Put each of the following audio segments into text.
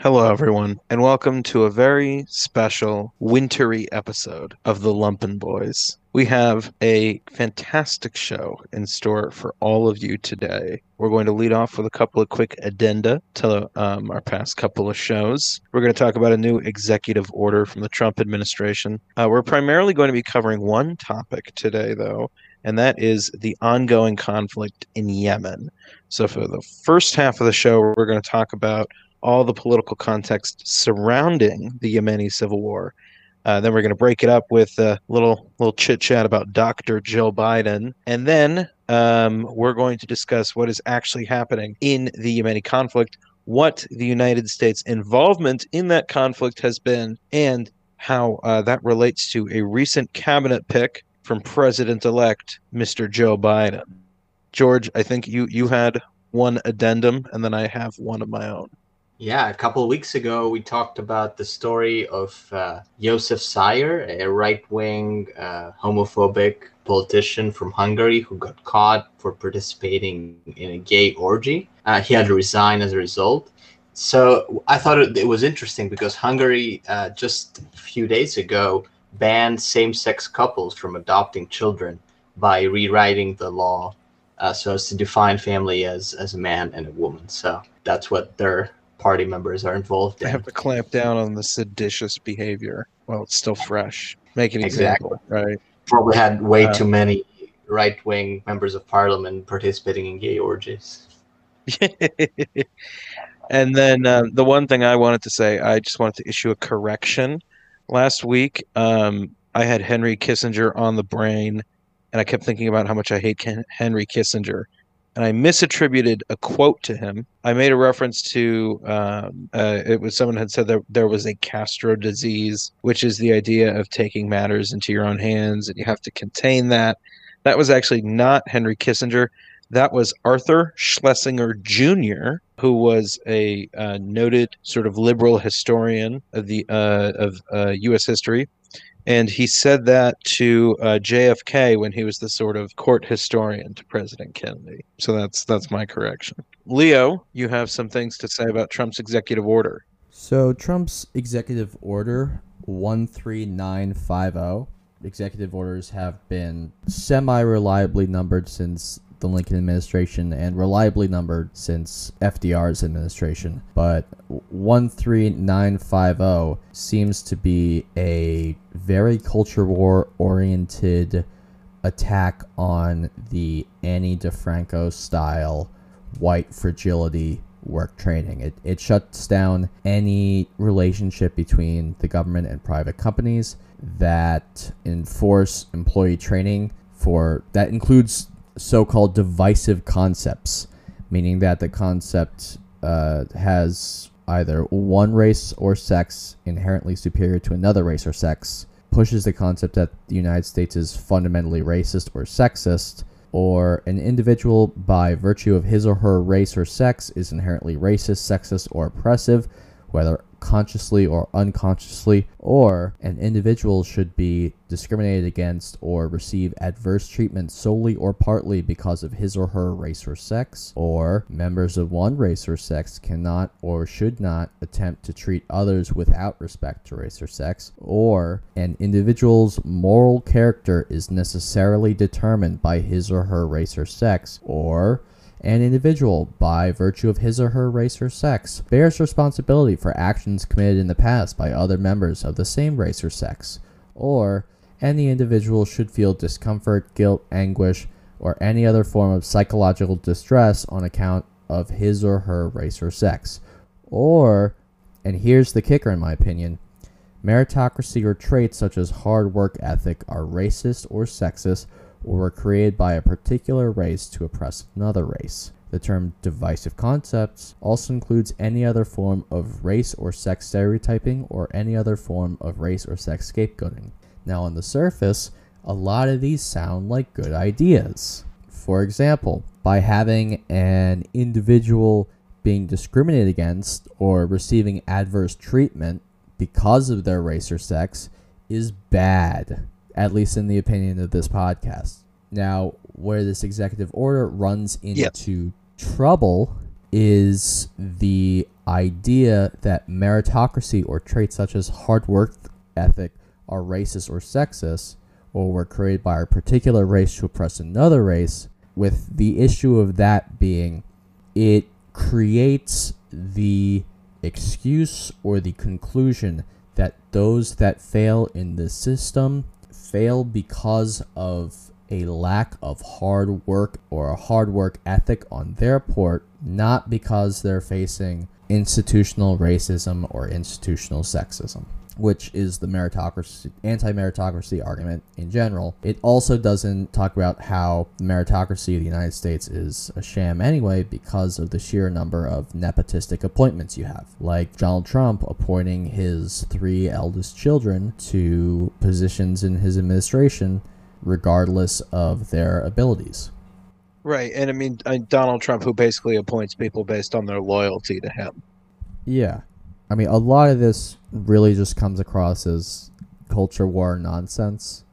Hello, everyone, and welcome to a very special wintry episode of the Lumpen Boys. We have a fantastic show in store for all of you today. We're going to lead off with a couple of quick addenda to um, our past couple of shows. We're going to talk about a new executive order from the Trump administration. Uh, we're primarily going to be covering one topic today, though, and that is the ongoing conflict in Yemen. So, for the first half of the show, we're going to talk about all the political context surrounding the Yemeni civil war. Uh, then we're going to break it up with a little little chit chat about Dr. Joe Biden, and then um, we're going to discuss what is actually happening in the Yemeni conflict, what the United States' involvement in that conflict has been, and how uh, that relates to a recent cabinet pick from President-elect Mr. Joe Biden. George, I think you you had one addendum, and then I have one of my own. Yeah, a couple of weeks ago, we talked about the story of uh, Josef Szájer, a right wing uh, homophobic politician from Hungary who got caught for participating in a gay orgy. Uh, he had to resign as a result. So I thought it, it was interesting because Hungary uh, just a few days ago banned same sex couples from adopting children by rewriting the law uh, so as to define family as, as a man and a woman. So that's what they're party members are involved They in. have to clamp down on the seditious behavior while it's still fresh. Make an example, Exactly. right? Probably had way Uh, too many right wing members of parliament participating in gay orgies. and then um, the one thing I wanted to say, I just wanted to issue a correction. Last week, um, I had Henry Kissinger on the brain, and I kept thinking about how much I hate Ken- Henry Kissinger. And I misattributed a quote to him. I made a reference to um, uh, it was someone had said that there was a Castro disease, which is the idea of taking matters into your own hands, and you have to contain that. That was actually not Henry Kissinger. That was Arthur Schlesinger Jr., who was a uh, noted sort of liberal historian of the uh, of uh, U.S. history, and he said that to uh, JFK when he was the sort of court historian to President Kennedy. So that's that's my correction. Leo, you have some things to say about Trump's executive order. So Trump's executive order 13950 executive orders have been semi-reliably numbered since the Lincoln administration and reliably numbered since FDR's administration. But 13950 seems to be a very culture war oriented attack on the Ani DiFranco style white fragility work training. It, it shuts down any relationship between the government and private companies that enforce employee training for that includes so-called divisive concepts, meaning that the concept uh, has either one race or sex inherently superior to another race or sex, pushes the concept that the United States is fundamentally racist or sexist, or an individual by virtue of his or her race or sex is inherently racist, sexist, or oppressive, whether consciously or unconsciously, or an individual should be discriminated against or receive adverse treatment solely or partly because of his or her race or sex, or members of one race or sex cannot or should not attempt to treat others without respect to race or sex, or an individual's moral character is necessarily determined by his or her race or sex, or an individual, by virtue of his or her race or sex, bears responsibility for actions committed in the past by other members of the same race or sex, or any individual should feel discomfort, guilt, anguish, or any other form of psychological distress on account of his or her race or sex, or, and here's the kicker in my opinion, meritocracy or traits such as hard work ethic are racist or sexist or were created by a particular race to oppress another race. The term divisive concepts also includes any other form of race or sex stereotyping or any other form of race or sex scapegoating. Now, on the surface, a lot of these sound like good ideas. For example, by having an individual being discriminated against or receiving adverse treatment because of their race or sex is bad, at least in the opinion of this podcast. Now, where this executive order runs into trouble is the idea that meritocracy or traits such as hard work ethic are racist or sexist or were created by a particular race to oppress another race, with the issue of that being it creates the excuse or the conclusion that those that fail in the system fail because of a lack of hard work or a hard work ethic on their part, not because they're facing institutional racism or institutional sexism which is the meritocracy anti-meritocracy argument in general. It also doesn't talk about how the meritocracy of the United States is a sham anyway because of the sheer number of nepotistic appointments you have, like Donald Trump appointing his three eldest children to positions in his administration regardless of their abilities. Right, and I mean uh, Donald Trump, who basically appoints people based on their loyalty to him. Yeah, I mean, a lot of this really just comes across as culture war nonsense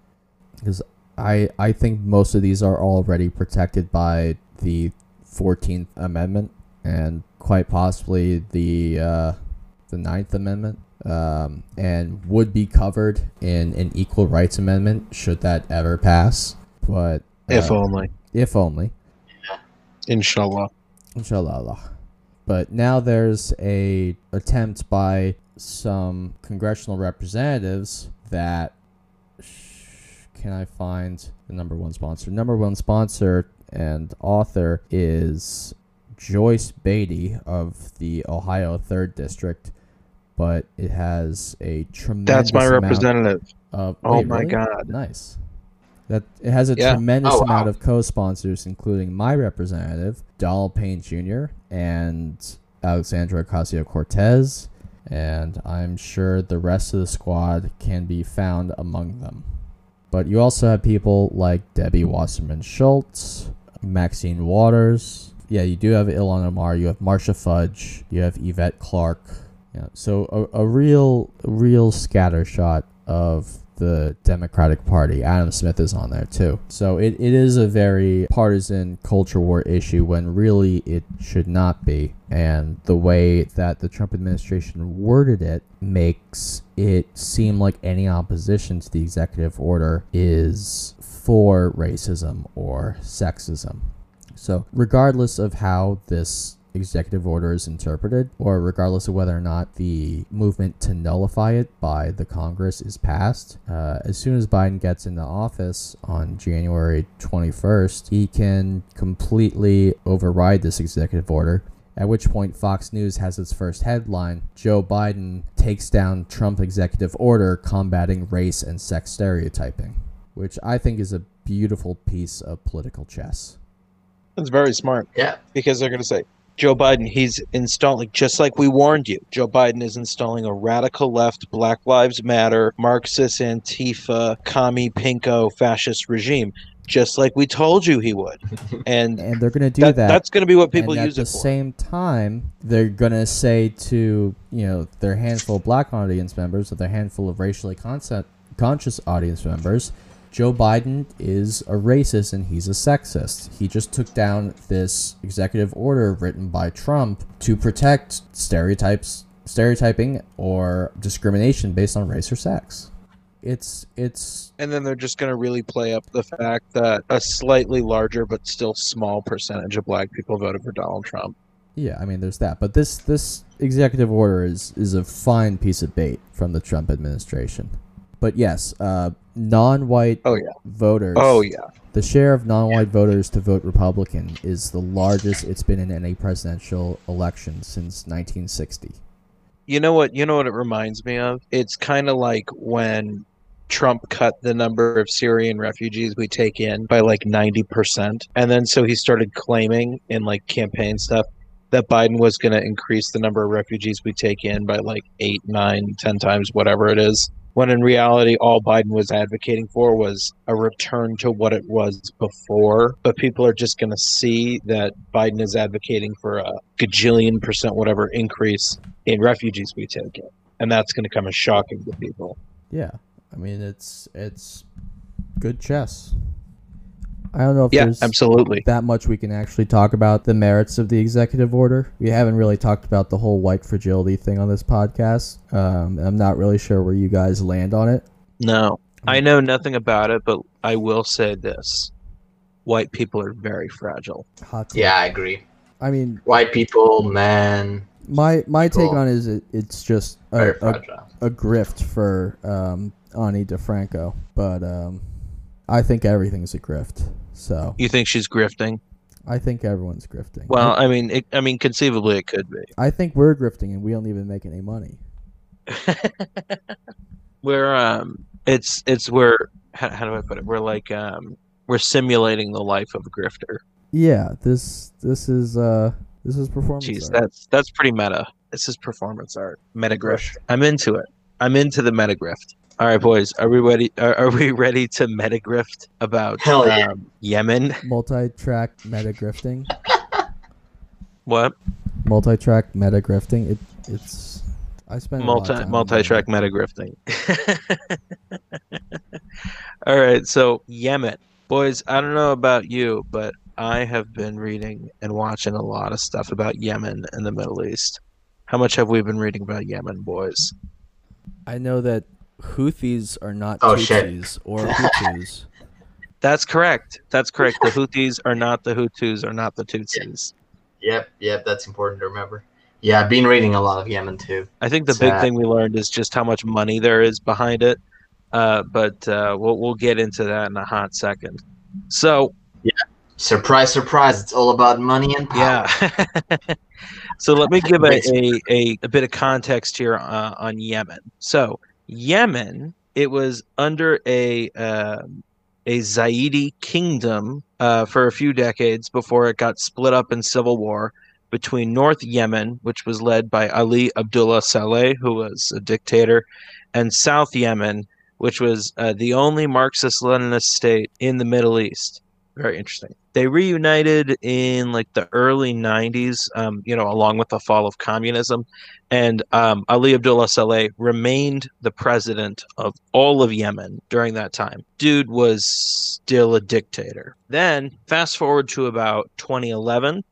because I I think most of these are already protected by the Fourteenth Amendment and quite possibly the uh, the Ninth Amendment, um, and would be covered in an Equal Rights Amendment should that ever pass. But uh, If only. if only, Inshallah. inshallah. But now there's a attempt by some congressional representatives that can I find the number one sponsor? Number one sponsor and author is Joyce Beatty of the Ohio Third District, but it has a tremendous That's my representative. of Oh wait, my really? God. Nice. That it has a Yeah. tremendous Oh, wow. amount of co-sponsors, including my representative Donald Payne Jr. and Alexandria Ocasio Cortez, and I'm sure the rest of the squad can be found among them. But you also have people like Debbie Wasserman Schultz, Maxine Waters. Yeah, you do have Ilhan Omar. You have Marcia Fudge. You have Yvette Clarke. Yeah, so a, a real, real scattershot of the Democratic Party. Adam Smith is on there too. So it, it is a very partisan culture war issue when really it should not be. And the way that the Trump administration worded it makes it seem like any opposition to the executive order is for racism or sexism. So, regardless of how this executive order is interpreted, or regardless of whether or not the movement to nullify it by the Congress is passed, uh, as soon as Biden gets into office on January 21st, he can completely override this executive order. At which point, Fox News has its first headline Joe Biden takes down Trump executive order combating race and sex stereotyping, which I think is a beautiful piece of political chess. That's very smart Yeah. because they're going to say, Joe Biden, he's installing, just like we warned you, Joe Biden is installing a radical left, Black Lives Matter, Marxist, Antifa, commie, pinko, fascist regime, just like we told you he would. And And they're going to do that, that. that's going to be what people use at the same time, they're gonna say to you know their handful of black audience members, or their handful of racially conscious conscious audience members, Joe Biden is a racist and he's a sexist. He just took down this executive order written by Trump to protect stereotypes, stereotyping, or discrimination based on race or sex. It's it's And then they're just going to really play up the fact that a slightly larger but still small percentage of black people voted for Donald Trump. Yeah, I mean, there's that, but this this executive order is is a fine piece of bait from the Trump administration. But yes, uh, non-white Oh, yeah. voters. Oh, yeah. The share of non-white voters to vote Republican is the largest it's been in any presidential election since 1960. You know what? You know what it reminds me of? It's kind of like when Trump cut the number of Syrian refugees we take in by like 90%. And then so he started claiming in like campaign stuff that Biden was going to increase the number of refugees we take in by like eight, nine, ten times, whatever it is. When in reality, all Biden was advocating for was a return to what it was before. But people are just going to see that Biden is advocating for a gajillion percent, whatever increase in refugees we take in. And that's going to come as shocking to people. Yeah, I mean it's it's good chess. I don't know if Yeah, there's absolutely. that much we can actually talk about the merits of the executive order. We haven't really talked about the whole white fragility thing on this podcast. Um, I'm not really sure where you guys land on it. No, I know nothing about it, but I will say this: white people are very fragile. Hot. Yeah, I agree. I mean, White people, men, my my take on it is it, it's just a, very a, a grift for um, Ani DiFranco, but um, I think everything's a grift. So You think she's grifting? I think everyone's grifting. Well, I mean, it, I mean, conceivably it could be. I think we're grifting and we don't even make any money. we're um, it's it's we're how, how do I put it? We're like um, we're simulating the life of a grifter. Yeah, this this is uh this is performance. Jeez, art. that's that's pretty meta. This is performance art, meta grift. I'm into it. I'm into the meta grift. All right, boys, are we ready? Are, are we ready to meta grift about Hell yeah. um, Yemen? multi-track meta grifting. What multi-track meta grifting. It it's I spent a lot of multi time on multi-track meta grifting? All right, so Yemen, boys. I don't know about you, but I have been reading and watching a lot of stuff about Yemen and the Middle East. How much have we been reading about Yemen, boys? I know that Houthis are not Oh, shit. Or Hutus. That's correct. That's correct. The Houthis are not the Hutus, are not the Tutsis. Yep, yep, that's important to remember. Yeah, I've been reading a lot of Yemen too. I think the big Sad. thing we learned is just how much money there is behind it. Uh, but uh, we'll we'll get into that in a hot second. So yeah, Surprise, surprise, it's all about money and power. yeah. so let me give a, a, a, a bit of context here uh, on Yemen. So Yemen, it was under a um a Zaidi kingdom uh, for a few decades before it got split up in civil war between North Yemen, which was led by Ali Abdullah Saleh, who was a dictator, and South Yemen, which was uh, the only Marxist-Leninist state in the Middle East. Very interesting. They reunited in like the early '90s, um, you know, along with the fall of communism, and um, Ali Abdullah Saleh remained the president of all of Yemen during that time. Dude was still a dictator. Then, fast forward to about 2011,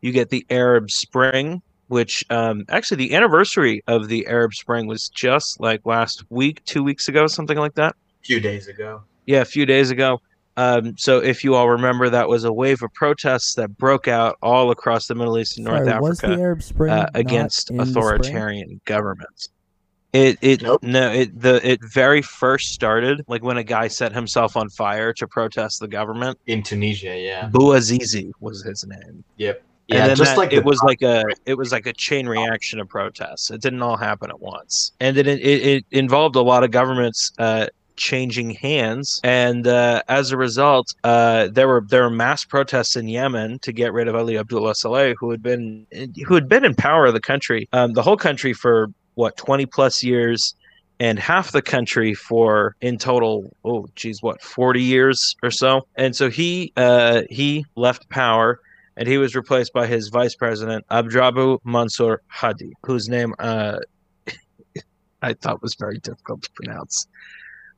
you get the Arab Spring, which um, actually the anniversary of the Arab Spring was just like last week, two weeks ago, something like that. A few days ago. Yeah, a few days ago. Um, so if you all remember, that was a wave of protests that broke out all across the Middle East and North Sorry, was the Africa Arab Spring uh, against in spring? authoritarian governments. It it Nope. no it the it very first started like when a guy set himself on fire to protest the government. In Tunisia, yeah. Bouazizi was his name. Yep. And Yeah, then just that- like it the- was like a it was like a chain reaction of protests. It didn't all happen at once, and it it, it involved a lot of governments uh, changing hands, and uh, as a result, uh, there were there were mass protests in Yemen to get rid of Ali Abdullah Saleh, who had been who had been in power of the country, um, the whole country for what twenty plus years. And half the country for in total, oh geez, what forty years or so. And so he uh, he left power, and he was replaced by his vice president Abdrabu Mansour Hadi, whose name uh, I thought was very difficult to pronounce.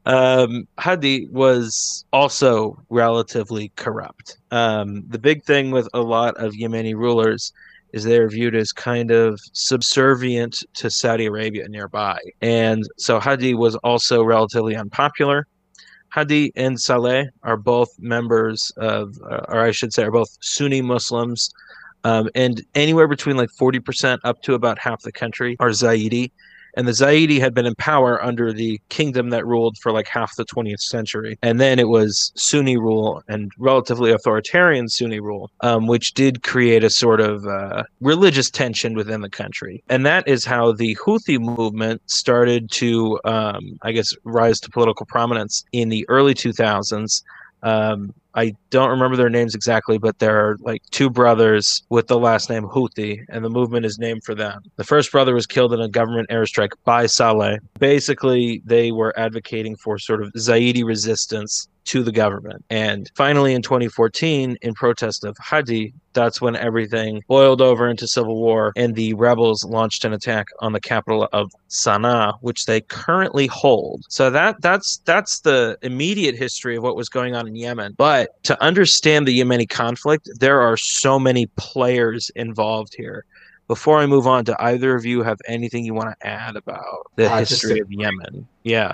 Um, Hadi was also relatively corrupt. Um, the big thing with a lot of Yemeni rulers is they're viewed as kind of subservient to Saudi Arabia nearby. And so Hadi was also relatively unpopular. Hadi and Saleh are both members of, uh, or I should say, are both Sunni Muslims. Um, and anywhere between like 40% up to about half the country are Zaidi. And the Zaidi had been in power under the kingdom that ruled for like half the 20th century. And then it was Sunni rule and relatively authoritarian Sunni rule, um, which did create a sort of uh, religious tension within the country. And that is how the Houthi movement started to, um, I guess, rise to political prominence in the early 2000s. Um, I don't remember their names exactly, but there are like two brothers with the last name Houthi, and the movement is named for them. The first brother was killed in a government airstrike by Saleh. Basically, they were advocating for sort of Zaidi resistance to the government. And finally, in 2014, in protest of Hadi, that's when everything boiled over into civil war, and the rebels launched an attack on the capital of Sana'a, which they currently hold. So that that's that's the immediate history of what was going on in Yemen. But to understand the Yemeni conflict, there are so many players involved here. Before I move on, do either of you have anything you want to add about the Uh, history a- of Yemen? Yeah.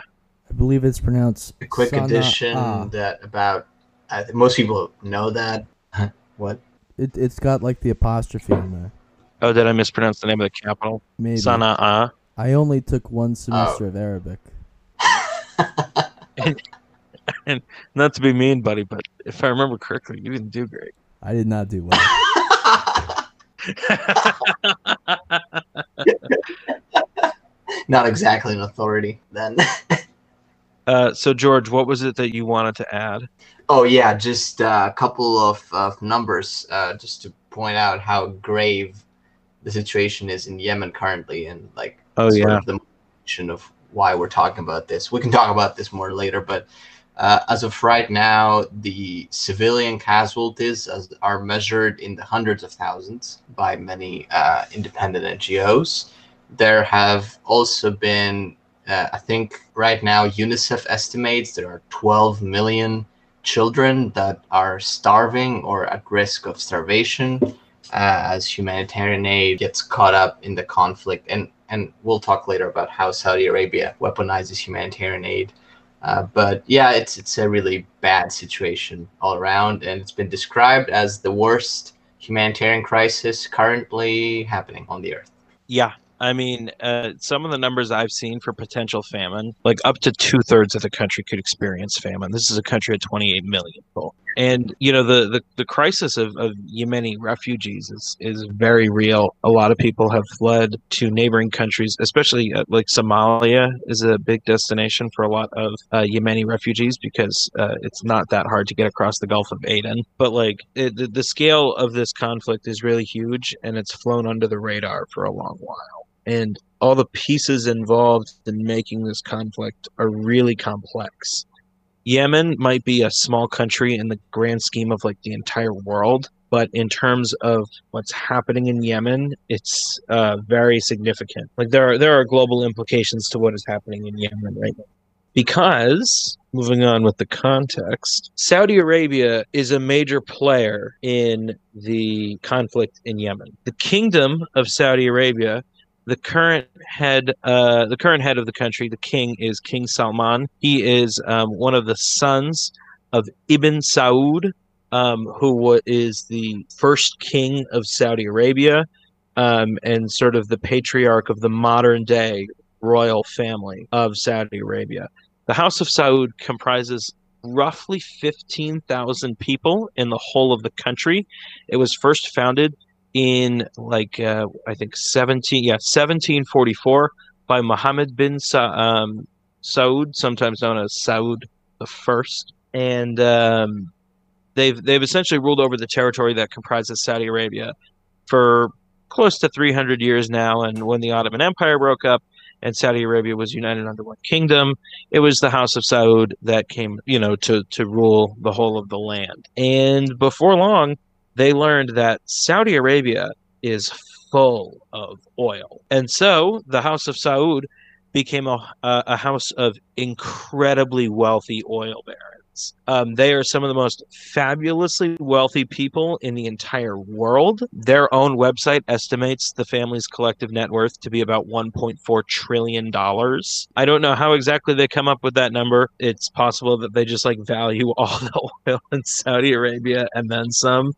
I believe it's pronounced. A quick Sana'a. addition that about uh, most people know that. what? It, it's got like the apostrophe in there. Oh, did I mispronounce the name of the capital? Maybe. Sana'a. I only took one semester of Arabic. And not to be mean, buddy, but if I remember correctly, you didn't do great. I did not do well. Not exactly an authority then. uh, so, George, what was it that you wanted to add? Oh yeah, just uh, a couple of, of numbers uh, just to point out how grave the situation is in Yemen currently, and like Oh, sort yeah. of the motivation of why we're talking about this. We can talk about this more later, but uh, as of right now, the civilian casualties as, are measured in the hundreds of thousands by many uh, independent NGOs. There have also been, uh, I think, right now UNICEF estimates there are 12 million children that are starving or at risk of starvation uh, as humanitarian aid gets caught up in the conflict. And, and we'll talk later about how Saudi Arabia weaponizes humanitarian aid. Uh, but yeah, it's, it's a really bad situation all around, and it's been described as the worst humanitarian crisis currently happening on the earth. Yeah. I mean, uh, some of the numbers I've seen for potential famine, like up to two thirds of the country could experience famine. This is a country of 28 million people. And, you know, the, the, the crisis of, of Yemeni refugees is, is very real. A lot of people have fled to neighboring countries, especially uh, like Somalia is a big destination for a lot of uh, Yemeni refugees because uh, it's not that hard to get across the Gulf of Aden. But, like, it, the, the scale of this conflict is really huge and it's flown under the radar for a long while and all the pieces involved in making this conflict are really complex. Yemen might be a small country in the grand scheme of like the entire world, but in terms of what's happening in Yemen, it's uh, very significant. Like there are there are global implications to what is happening in Yemen right now. Because moving on with the context, Saudi Arabia is a major player in the conflict in Yemen. The kingdom of Saudi Arabia the current head uh, the current head of the country the king is king salman. He is um, one of the sons of ibn saud um, who is the first king of saudi arabia um, and sort of the patriarch of the modern day royal family of saudi arabia. The house of saud comprises roughly 15,000 people in the whole of the country. It was first founded in like uh, I think 17 yeah 1744 by Muhammad bin Sa- um, Saud, sometimes known as Saud the First, and um, they've they've essentially ruled over the territory that comprises Saudi Arabia for close to 300 years now. And when the Ottoman Empire broke up and Saudi Arabia was united under one kingdom, it was the House of Saud that came you know to to rule the whole of the land. And before long they learned that Saudi Arabia is full of oil. And so the House of Saud became a, a, house of incredibly wealthy oil barons. Um, they are some of the most fabulously wealthy people in the entire world. Their own website estimates the family's collective net worth to be about $1.4 trillion. I don't know how exactly they come up with that number. It's possible that they just like value all the oil in Saudi Arabia and then some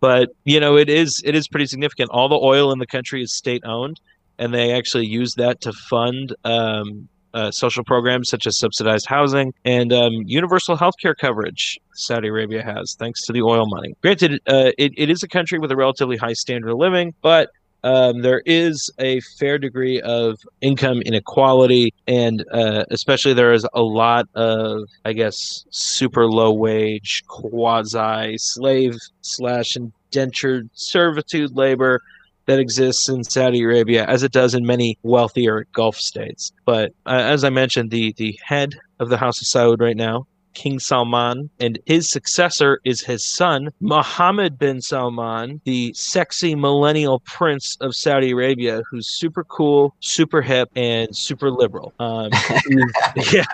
but you know it is it is pretty significant. All the oil in the country is state owned and they actually use that to fund um, uh, social programs such as subsidized housing and um, universal healthcare coverage saudi arabia has thanks to the oil money. Granted uh, it, it is a country with a relatively high standard of living but um, there is a fair degree of income inequality, and uh, especially there is a lot of, I guess, super low wage, quasi slave slash indentured servitude labor that exists in Saudi Arabia, as it does in many wealthier Gulf states. But uh, as I mentioned, the the head of the House of Saud right now King Salman, and his successor is his son, Mohammed bin Salman, the sexy millennial prince of Saudi Arabia, who's super cool, super hip, and super liberal. Um, yeah.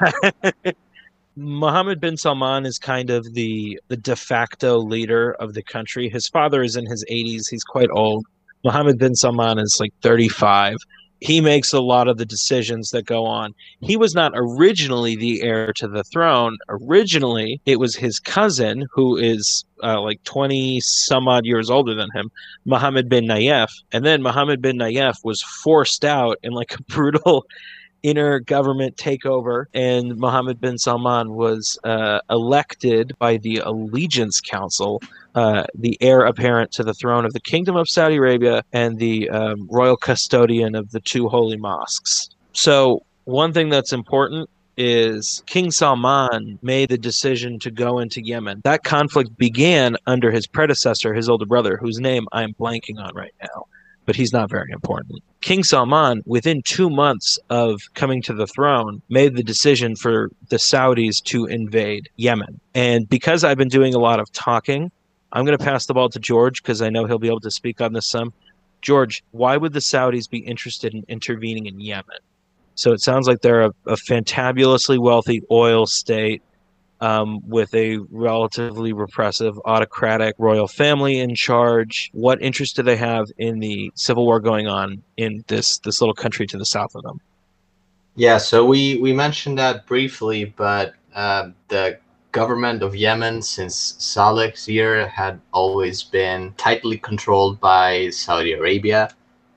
Mohammed bin Salman is kind of the the de facto leader of the country. His father is in his 80s. He's quite old. Mohammed bin Salman is like 35 he makes a lot of the decisions that go on. He was not originally the heir to the throne. Originally, it was his cousin, who is uh, like 20 some odd years older than him, Mohammed bin Nayef. And then Mohammed bin Nayef was forced out in like a brutal inner government takeover, and Mohammed bin Salman was uh, elected by the Allegiance Council, uh, the heir apparent to the throne of the Kingdom of Saudi Arabia and the um, royal custodian of the two holy mosques. So, one thing that's important is King Salman made the decision to go into Yemen. That conflict began under his predecessor, his older brother, whose name I am blanking on right now but he's not very important. King Salman, within two months of coming to the throne, made the decision for the Saudis to invade Yemen. And because I've been doing a lot of talking, I'm going to pass the ball to George because I know he'll be able to speak on this some. George, why would the Saudis be interested in intervening in Yemen? So it sounds like they're a, a fantabulously wealthy oil state um, with a relatively repressive, autocratic royal family in charge. What interest do they have in the civil war going on in this this little country to the south of them? Yeah, so we we mentioned that briefly, but uh, the government of Yemen since Saleh's year had always been tightly controlled by Saudi Arabia.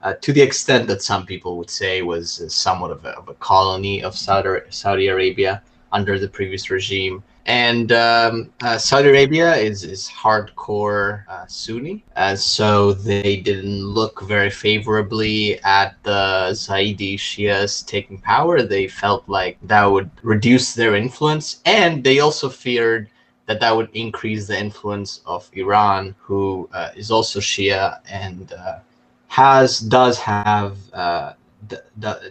Uh, to the extent that some people would say was somewhat of a, of a colony of Saudi, Saudi Arabia under the previous regime. And um, uh, Saudi Arabia is, is hardcore uh, Sunni, uh, so they didn't look very favorably at the Zaidi Shias taking power. They felt like that would reduce their influence, and they also feared that that would increase the influence of Iran, who uh, is also Shia and uh, has does have uh,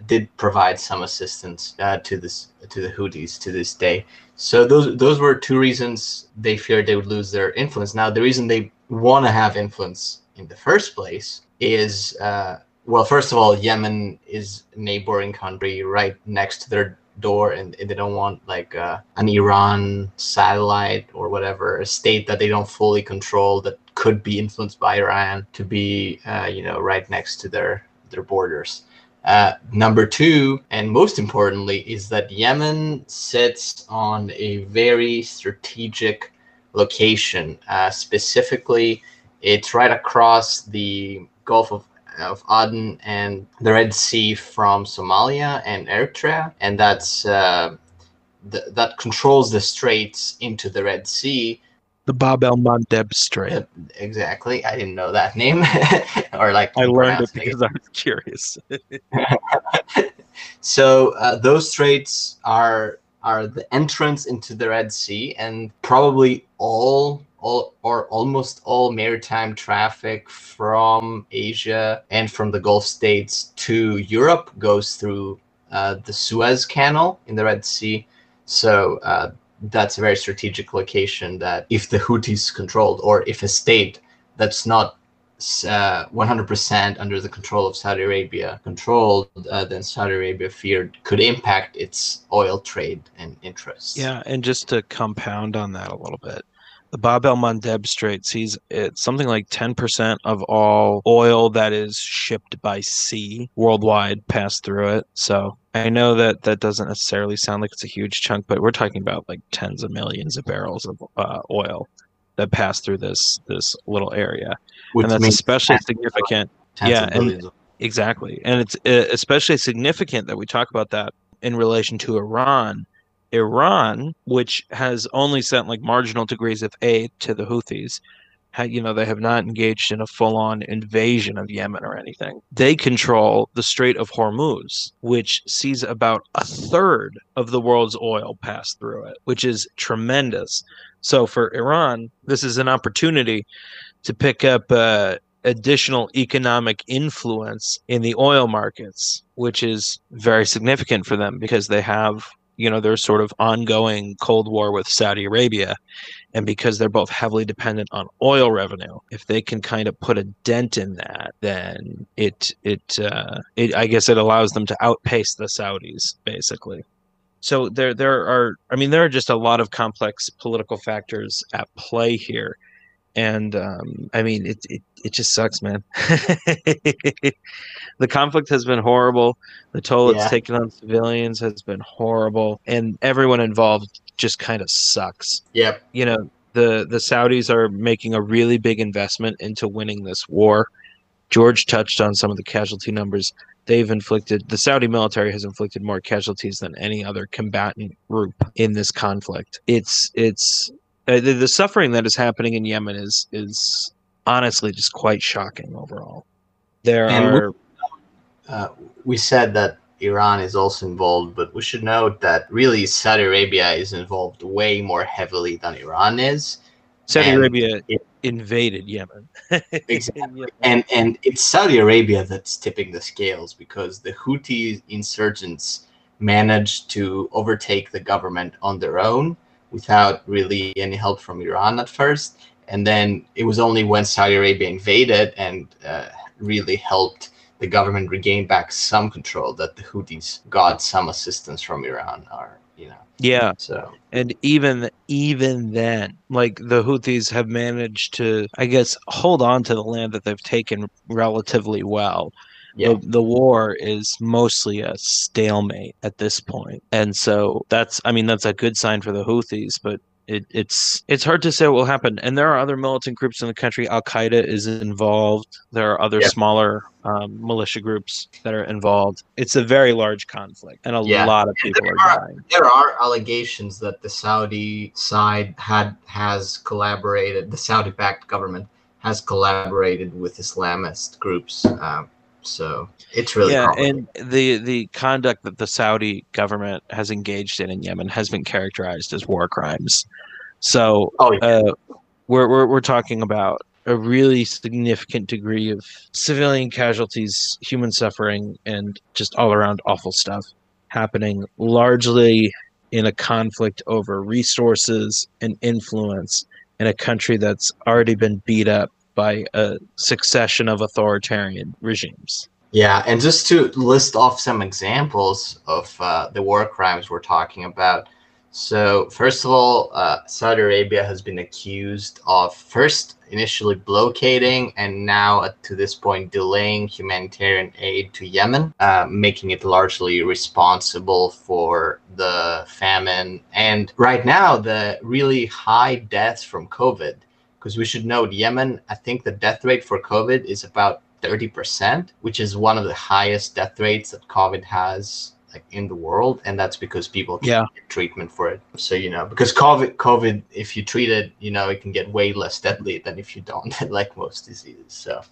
did provide some assistance to this to the Houthis to this day. So those those were two reasons they feared they would lose their influence. Now the reason they want to have influence in the first place is uh, well, first of all, Yemen is a neighboring country right next to their door, and they don't want like uh, an Iran satellite or whatever, a state that they don't fully control that could be influenced by Iran to be uh, you know right next to their their borders. Number two, and most importantly, is that Yemen sits on a very strategic location. Uh, specifically, it's right across the Gulf of, of Aden and the Red Sea from Somalia and Eritrea, and that's uh, th- that controls the straits into the Red Sea the Bab el Mandeb Strait. Exactly. I didn't know that name, or like I learned it because it. I was curious. so uh, those straits are are the entrance into the Red Sea, and probably all all or almost all maritime traffic from Asia and from the Gulf states to Europe goes through uh, the Suez Canal in the Red Sea. So uh, that's a very strategic location that if the Houthis controlled or if a state that's not uh, 100% under the control of Saudi Arabia controlled, uh, then Saudi Arabia feared could impact its oil trade and interests. Yeah, and just to compound on that a little bit, the Bab el Mandeb Strait sees it's something like 10% of all oil that is shipped by sea worldwide pass through it. So I know that that doesn't necessarily sound like it's a huge chunk, but we're talking about like tens of millions of barrels of uh, oil that pass through this this little area, Which and that's especially significant. yeah, and exactly, and it's uh, especially significant that we talk about that in relation to Iran Iran, which has only sent like marginal degrees of aid to the Houthis, you know, they have not engaged in a full on invasion of Yemen or anything. They control the Strait of Hormuz, which sees about a third of the world's oil pass through it, which is tremendous. So for Iran, this is an opportunity to pick up uh, additional economic influence in the oil markets, which is very significant for them because they have you know their sort of ongoing cold war with saudi arabia. And because they're both heavily dependent on oil revenue if they can kind of put a dent in that then it it uh it i guess it allows them to outpace the saudis basically. So there there are i mean there are just a lot of complex political factors at play here and um, I mean it, it it just sucks, man. the conflict has been horrible. The toll Yeah. it's taken on civilians has been horrible, and everyone involved just kind of sucks. Yep. You know, the the Saudis are making a really big investment into winning this war. George touched on some of the casualty numbers. They've inflicted the Saudi military has inflicted more casualties than any other combatant group in this conflict. It's it's uh, the, the suffering that is happening in Yemen is is honestly just quite shocking overall. There And we- are Uh, we said that Iran is also involved, but we should note that really Saudi Arabia is involved way more heavily than Iran is. Saudi and Arabia it- invaded Yemen. Exactly. And and it's Saudi Arabia that's tipping the scales because the Houthi insurgents managed to overtake the government on their own without really any help from Iran at first, and then it was only when Saudi Arabia invaded and uh, really helped the government regain back some control that the Houthis got some assistance from Iran, or you know, yeah, so. And even even then, like the Houthis have managed to, I guess, hold on to the land that they've taken relatively well. Yeah, the, the war is mostly a stalemate at this point and so that's i mean that's a good sign for the houthis but it, it's it's hard to say what will happen and there are other militant groups in the country al-qaeda is involved there are other smaller um, militia groups that are involved it's a very large conflict and a Yeah. lot of people are are- dying there are allegations that the Saudi side had has collaborated. The Saudi-backed government has collaborated with Islamist groups. Um, so it's really yeah and the the conduct that the saudi government has engaged in in yemen has been characterized as war crimes. So oh yeah, uh, we're, we're we're talking about a really significant degree of civilian casualties, human suffering, and just all around awful stuff happening largely in a conflict over resources and influence in a country that's already been beat up by a succession of authoritarian regimes. yeah. And just to list off some examples of uh, the war crimes we're talking about. So first of all, uh, Saudi Arabia has been accused of first initially blockading and now uh, to this point delaying humanitarian aid to Yemen, uh, making it largely responsible for the famine and right now the really high deaths from COVID. Because we should note, Yemen, I think the death rate for COVID is about 30%, which is one of the highest death rates that COVID has like in the world, and that's because people can't Yeah. get treatment for it. So you know, because COVID, COVID, if you treat it, you know, it can get way less deadly than if you don't, like most diseases. So.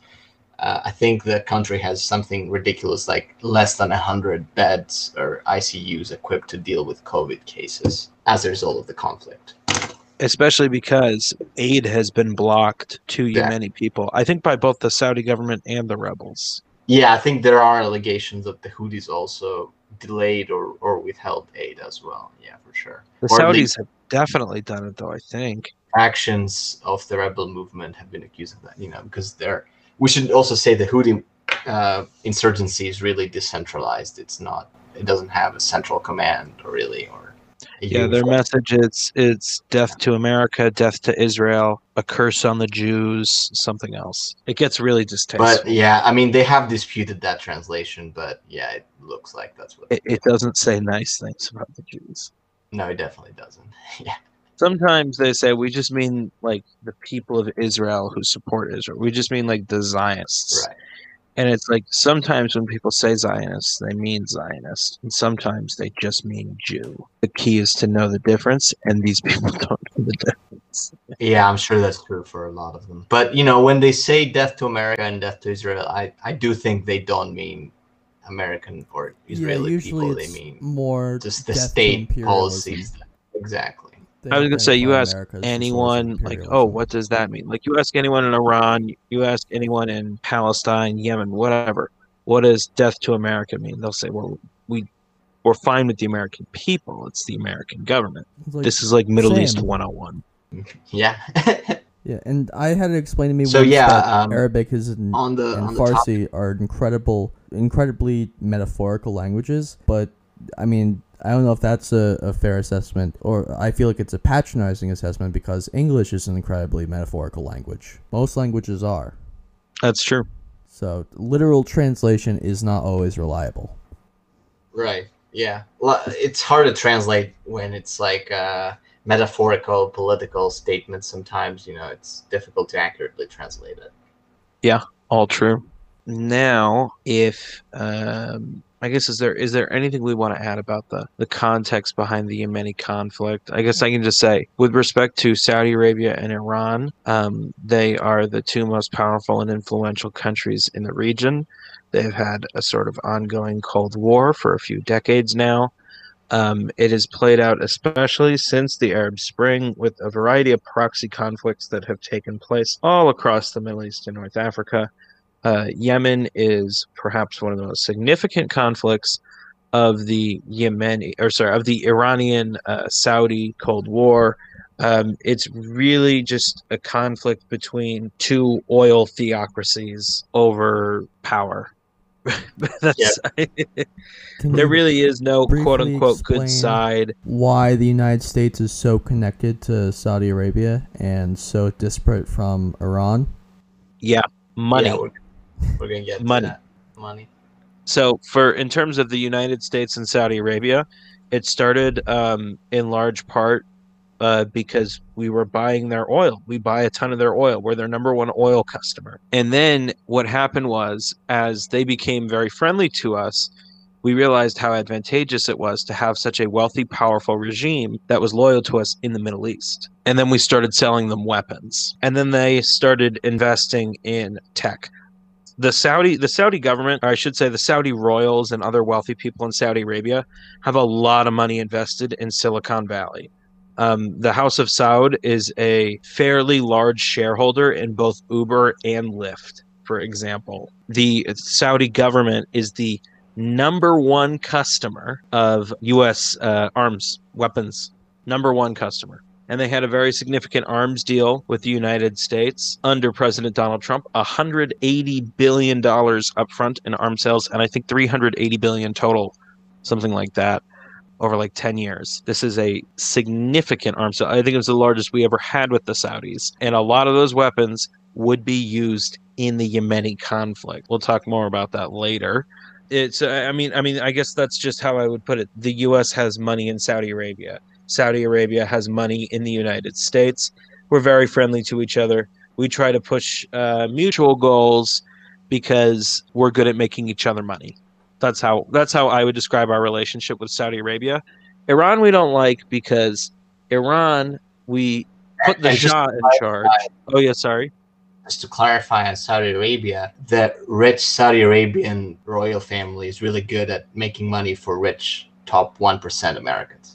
Uh, I think the country has something ridiculous, like less than 100 beds or ICUs equipped to deal with COVID cases as a result of the conflict. Especially because aid has been blocked to Yeah. Yemeni people, I think by both the Saudi government and the rebels. Yeah, I think there are allegations that the Houthis also delayed or, or withheld aid as well. Yeah, for sure. The Or Saudis have definitely done it, though, I think. actions of the rebel movement have been accused of that, you know, because they're. We should also say the Houthi uh, insurgency is really decentralized. It's not. It doesn't have a central command, or really, or. Yeah, their message it's it's death to America, death to Israel, a curse on the Jews, something else. It gets really distasteful. But yeah, I mean, they have disputed that translation, but yeah, it looks like that's what. it, it doesn't say nice things about the Jews. No, it definitely doesn't. yeah. Sometimes they say we just mean like the people of Israel who support Israel. We just mean like the Zionists. Right. And it's like sometimes when people say Zionist, they mean Zionist, and sometimes they just mean Jew. The key is to know the difference, and these people don't know the difference. Yeah, I'm sure that's true for a lot of them. But you know, when they say death to America and death to Israel, I, I do think they don't mean American or Israeli yeah, people. They mean more just the state policies. Exactly. They I was gonna say, you ask America as the source of anyone like, oh, what does that mean? Like you ask anyone in Iran, you ask anyone in Palestine, Yemen, whatever. What does death to America mean? They'll say, well, we we're fine with the American people. It's the American government. Like- this is like Middle East same. 101. Yeah. yeah, and I had it explained to me So, yeah, that um, Arabic is and, on the and on the Farsi are incredible, incredibly metaphorical languages. But I mean, I don't know if that's a, a fair assessment, or I feel like it's a patronizing assessment because English is an incredibly metaphorical language. Most languages are. That's true. So literal translation is not always reliable. right. Yeah. It's hard to translate when it's like uh, metaphorical political statements. Sometimes you know it's difficult to accurately translate it. Yeah. All true. Now, if um, I guess is there is there anything we want to add about the the context behind the Yemeni conflict? I guess I can just say, with respect to Saudi Arabia and Iran, um, they are the two most powerful and influential countries in the region. They've had a sort of ongoing Cold War for a few decades now. Um, it has played out especially since the Arab Spring with a variety of proxy conflicts that have taken place all across the Middle East and North Africa. Uh, Yemen is perhaps one of the most significant conflicts of the Yemeni, or sorry, of the Iranian uh, Saudi Cold War. Um, it's really just a conflict between two oil theocracies over power. That's Can there really is no quote unquote good side. why the United States is so connected to Saudi Arabia and so disparate from Iran? Yeah, money. Yeah, we're, gonna get Money. Money. So, for in terms of the United States and Saudi Arabia, it started um, in large part uh, because we were buying their oil. We buy a ton of their oil. We're their number one oil customer. And then what happened was, as they became very friendly to us, we realized how advantageous it was to have such a wealthy, powerful regime that was loyal to us in the Middle East. And then we started selling them weapons. And then they started investing in tech the Saudi the Saudi government, or I should say the Saudi royals and other wealthy people in Saudi Arabia have a lot of money invested in Silicon Valley. Um, the House of Saud is a fairly large shareholder in both Uber and Lyft, for example. The Saudi government is the number one customer of U.S. Uh, arms weapons. Number one customer and they had a very significant arms deal with the United States under President Donald Trump. $180 billion upfront in arms sales, and I think 380 billion total, something like that, over like 10 years. This is a significant arms sale. I think it was the largest we ever had with the Saudis. And a lot of those weapons would be used in the Yemeni conflict. We'll talk more about that later. It's uh, I mean I mean I guess that's just how I would put it. The US has money in Saudi Arabia. Saudi Arabia has money in the United States. We're very friendly to each other. We try to push uh, mutual goals because we're good at making each other money. That's how that's how I would describe our relationship with Saudi Arabia. Iran we don't like because Iran we put the Shah in charge. Oh yeah, sorry. Just to clarify on Saudi Arabia, the rich Saudi Arabian royal family is really good at making money for rich top one percent Americans.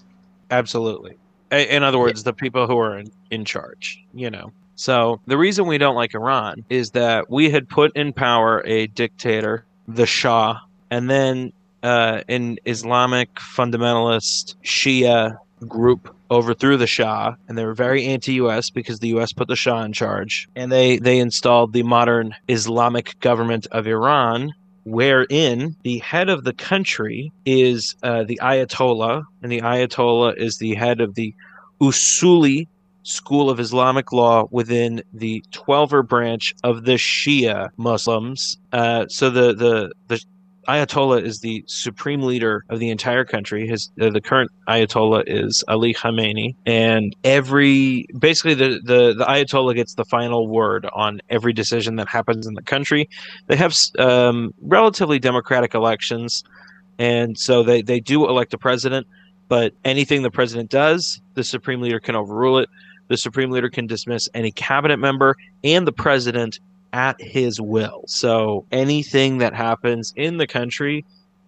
Absolutely. In other words, the people who are in, in charge, you know. So the reason we don't like Iran is that we had put in power a dictator, the Shah, and then uh, an Islamic fundamentalist Shia group overthrew the Shah, and they were very anti-U.S. because the U.S. put the Shah in charge, and they they installed the modern Islamic government of Iran, wherein the head of the country is uh, the Ayatollah, and the Ayatollah is the head of the Usuli school of Islamic law within the Twelver branch of the Shia Muslims. Uh, so the the the Ayatollah is the supreme leader of the entire country. His uh, the current Ayatollah is Ali Khamenei, and every basically the, the the Ayatollah gets the final word on every decision that happens in the country. They have um, relatively democratic elections, and so they they do elect a president. But anything the president does, the supreme leader can overrule it. The supreme leader can dismiss any cabinet member and the president at his will. So anything that happens in the country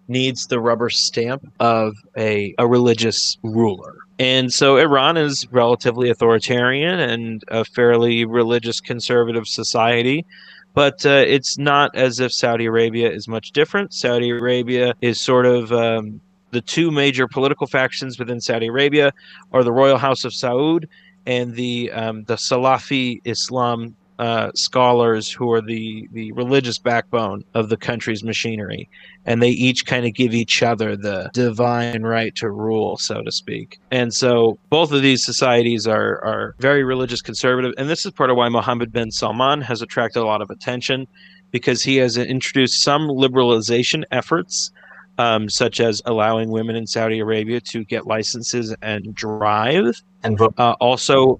needs the rubber stamp of a, a religious ruler. And so Iran is relatively authoritarian and a fairly religious conservative society. But uh, it's not as if Saudi Arabia is much different. Saudi Arabia is sort of um, the two major political factions within Saudi Arabia are the Royal House of Saud and the um, the Salafi Islam uh, scholars who are the the religious backbone of the country's machinery, and they each kind of give each other the divine right to rule, so to speak. And so both of these societies are are very religious conservative, and this is part of why Mohammed bin Salman has attracted a lot of attention, because he has introduced some liberalization efforts. Um, such as allowing women in Saudi Arabia to get licenses and drive, and vote uh, also,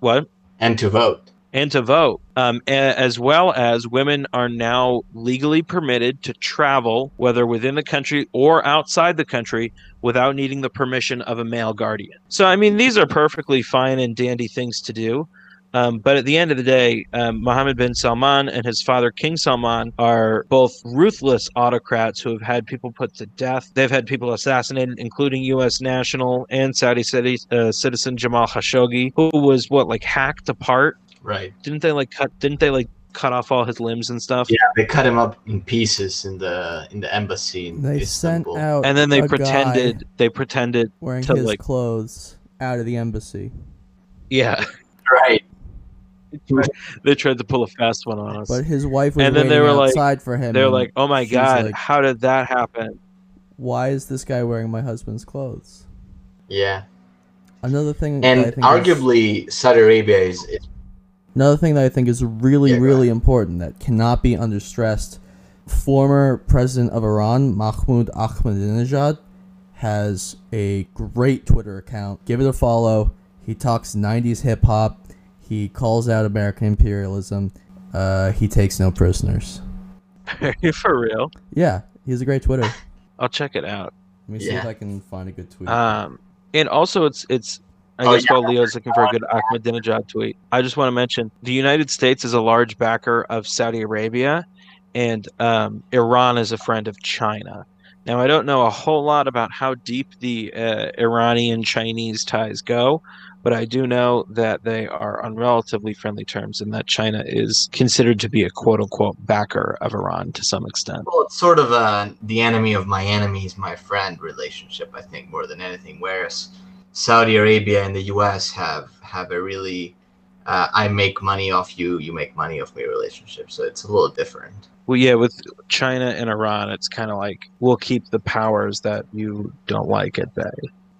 what? and to vote. And to vote, um, as well as women are now legally permitted to travel, whether within the country or outside the country, without needing the permission of a male guardian. So, I mean, these are perfectly fine and dandy things to do. Um, but at the end of the day, um, Mohammed bin Salman and his father, King Salman, are both ruthless autocrats who have had people put to death. They've had people assassinated, including U.S. national and Saudi citi- uh, citizen Jamal Khashoggi, who was what like hacked apart Right. didn't they like cut didn't they like cut off all his limbs and stuff Yeah, they cut him up in pieces in the in the embassy in They sent out and then they pretended they pretended wearing to, his like- clothes out of the embassy. yeah Right. they tried to pull a fast one on us But his wife was And then waiting they were like- outside for him. they're like oh my god like, how did that happen "Why is this guy wearing my husband's clothes?" Yeah. Another thing, that I And think is, arguably Saudi Arabia is, is another thing that I think is really, Yeah, really important that cannot be understressed. Former president of Iran, Mahmoud Ahmadinejad, has a great Twitter account. Give it a follow. He talks 90s hip hop. He calls out American imperialism. Uh, he takes no prisoners. for real Yeah, he's a great Twitter. i'll check it out Let me see if I can find a good tweet. um and also it's it's I Oh, guess yeah. while Leo's looking for a good Ahmadinejad tweet, I just want to mention the United States is a large backer of Saudi Arabia, and um, Iran is a friend of China. Now, I don't know a whole lot about how deep the uh, Iranian Chinese ties go, but I do know that they are on relatively friendly terms and that China is considered to be a quote unquote backer of Iran to some extent. well, it's sort of a the enemy of my enemy is my friend relationship. I think more than anything. Whereas Saudi Arabia and the U.S. have have a really uh, I make money off you, you make money off me relationship. So it's a little different. Well, yeah, with China and Iran, it's kind of like we'll keep the powers that you don't like at bay.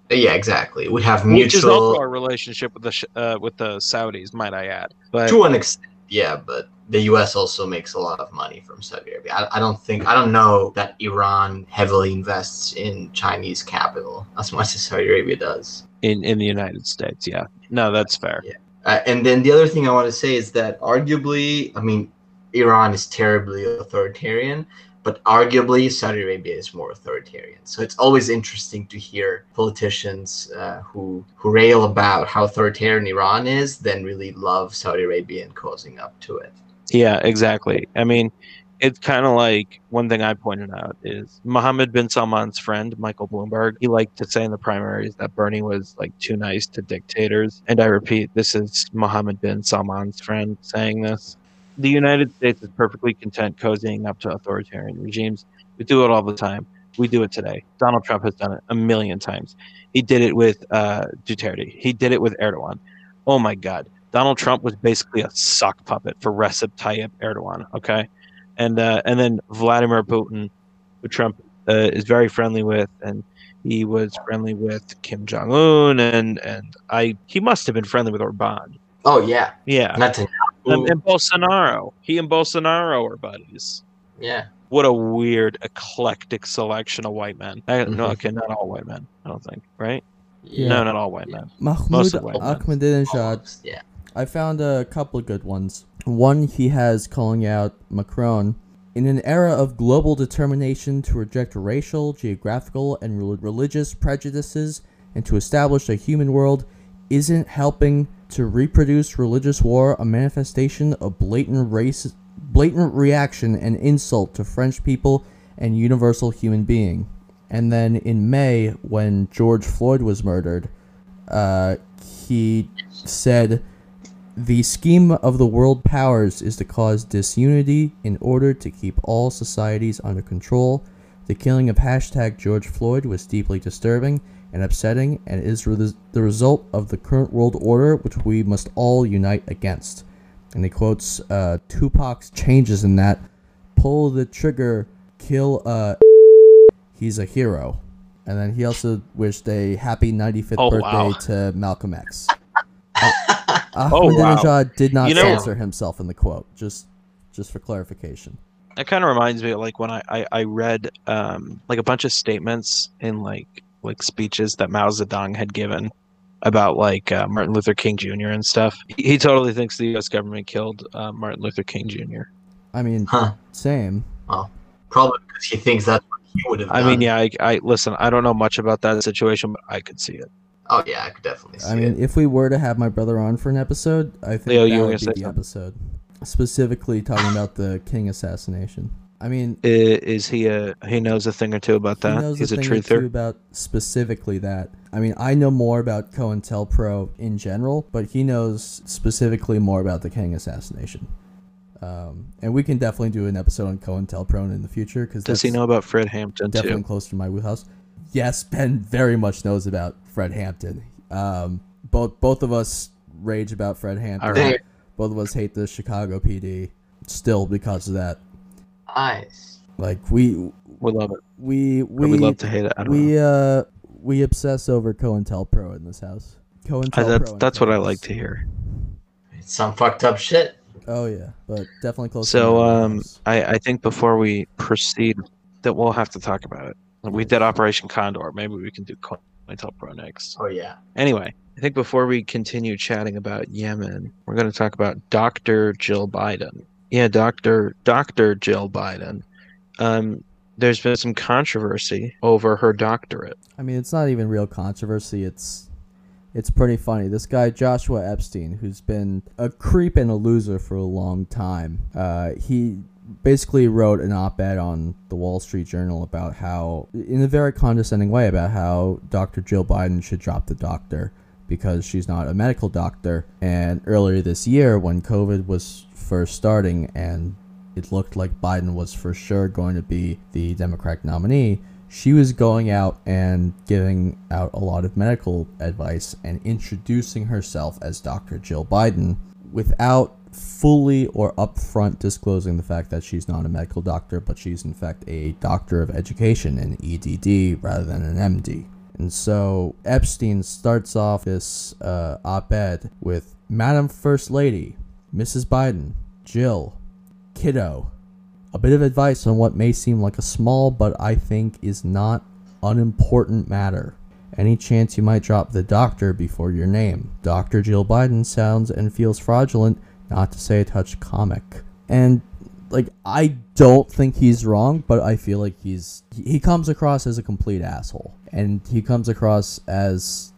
Yeah, exactly. We have Which is also mutual our relationship with the uh, with the Saudis, might I add. But to an extent. Yeah, but the U.S. also makes a lot of money from Saudi Arabia. I, I don't think I don't know that Iran heavily invests in Chinese capital as much as Saudi Arabia does. in in the United States, yeah, no, that's fair. Yeah. Uh, and then the other thing I want to say is that arguably, I mean, Iran is terribly authoritarian, but arguably Saudi Arabia is more authoritarian. So it's always interesting to hear politicians uh, who who rail about how authoritarian Iran is, then really love Saudi Arabia and causing up to it. Yeah, exactly. I mean, it's kind of like one thing I pointed out is Mohammed bin Salman's friend, Michael Bloomberg. He liked to say in the primaries that Bernie was like too nice to dictators. And I repeat, this is Mohammed bin Salman's friend saying this. The United States is perfectly content cozying up to authoritarian regimes. We do it all the time. We do it today. Donald Trump has done it a million times. He did it with uh, Duterte. He did it with Erdogan. Oh my God. Donald Trump was basically a sock puppet for Recep Tayyip Erdogan. Okay, and uh, and then Vladimir Putin, who Trump uh, is very friendly with, and he was friendly with Kim Jong Un, and and I he must have been friendly with Orban. Oh yeah, Yeah, Netanyahu. and, and Bolsonaro. He and Bolsonaro are buddies. yeah, What a weird eclectic selection of white men. I, No, Mhm. okay, not all white men. I don't think. Right? Yeah. No, not all white men. Mahmoud Mostly white men. Ahmadinejad yeah. I found a couple of good ones. One he has calling out Macron. In an era of global determination to reject racial, geographical, and rel- religious prejudices and to establish a human world, isn't helping to reproduce religious war a manifestation of blatant race, blatant reaction and insult to French people and universal human being. And then in May, when George Floyd was murdered, uh, he said, The scheme of the world powers is to cause disunity in order to keep all societies under control, The killing of hashtag George Floyd was deeply disturbing and upsetting and is re- the result of the current world order which we must all unite against. And he quotes uh, Tupac's changes in that pull the trigger, kill uh he's a hero. And then he also wished a happy 95th Oh, birthday wow. to Malcolm X. Oh, wow. Ahmadinejad did not You know- censor himself in the quote, just just for clarification. That kind of reminds me of like when I, I, I read um, like a bunch of statements in like like speeches that Mao Zedong had given about like uh, Martin Luther King Jr. and stuff. He, he totally thinks the U.S. government killed uh, Martin Luther King Jr. I mean, Huh. same. Probably because he thinks that's what he would have I done. mean, yeah, I, I listen. I don't know much about that situation, but I could see it. Oh yeah, I could definitely see I mean, it. if we were to have my brother on for an episode, I think Leo, that were would be the something? episode. Specifically talking about the King assassination. I mean, I- Is he a he knows a thing or two about that? he that? knows He's a a thing or two truther. about specifically that. I mean, I know more about COINTELPRO in general, but he knows specifically more about the King assassination. Um, and we can definitely do an episode on COINTELPRO in the future because Does he know about Fred Hampton definitely too? close to my wheelhouse. Yes, Ben very much knows about Fred Hampton. Um, both both of us rage about Fred Hampton. All right. Both of us hate the Chicago PD still because of that. Nice. Like we We love it. we We, we we love to hate it. I don't know. we uh we obsess over COINTELPRO in this house. I, COINTELPRO. that's that's what I like to hear. It's some fucked up shit. Oh yeah, but definitely close. So my um. I, I think before we proceed, that we'll have to talk about it. We did Operation Condor. Maybe we can do COINTELPRO next. Oh yeah. Anyway, I think before we continue chatting about Yemen, we're going to talk about Dr. Jill Biden. Yeah, Dr. Dr. Jill Biden. Um, there's been some controversy over her doctorate. I mean, it's not even real controversy. It's it's pretty funny. This guy Joshua Epstein, who's been a creep and a loser for a long time, uh, he basically wrote an op-ed on the Wall Street Journal about how, in a very condescending way, about how Dr. Jill Biden should drop the doctor because she's not a medical doctor. And earlier this year, when COVID was first starting and it looked like Biden was for sure going to be the Democratic nominee, she was going out and giving out a lot of medical advice and introducing herself as Dr. Jill Biden without fully or upfront disclosing the fact that she's not a medical doctor, but she's in fact a doctor of education, an EDD, rather than an MD. And so Epstein starts off this uh, op ed with Madam First Lady, Mrs. Biden, Jill, kiddo, a bit of advice on what may seem like a small but I think is not unimportant matter. Any chance you might drop the doctor before your name. Dr. Jill Biden sounds and feels fraudulent, not to say a touch comic. And like I don't think he's wrong, but I feel like he's he comes across as a complete asshole. And he comes across as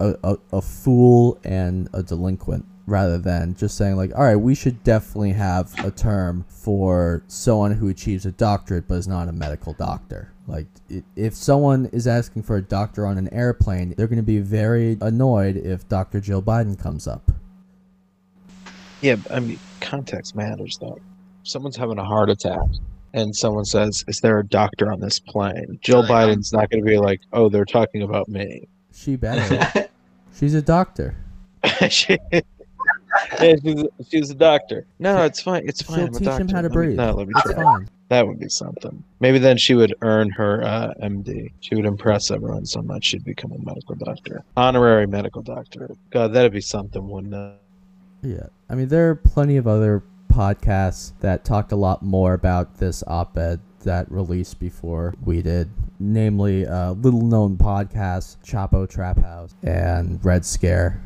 a, a, a fool and a delinquent rather than just saying like all right we should definitely have a term for someone who achieves a doctorate but is not a medical doctor like if someone is asking for a doctor on an airplane they're going to be very annoyed if dr jill biden comes up Yeah, I mean, context matters though. Someone's having a heart attack and someone says, "Is there a doctor on this plane?" Jill Really not. Biden's not going to be like, "Oh, they're talking about me." she better she's a doctor she, yeah, she's, a, she's a doctor. No, it's fine. It's fine. she'll I'm a teach him how to Let me- breathe no, let me it's try. fine That would be something. Maybe then she would earn her uh, MD. She would impress everyone so much she'd become a medical doctor, honorary medical doctor. God, that'd be something, wouldn't it? Yeah, I mean there are plenty of other podcasts that talked a lot more about this op-ed that released before we did, namely uh, little-known podcasts Chapo Trap House and Red Scare.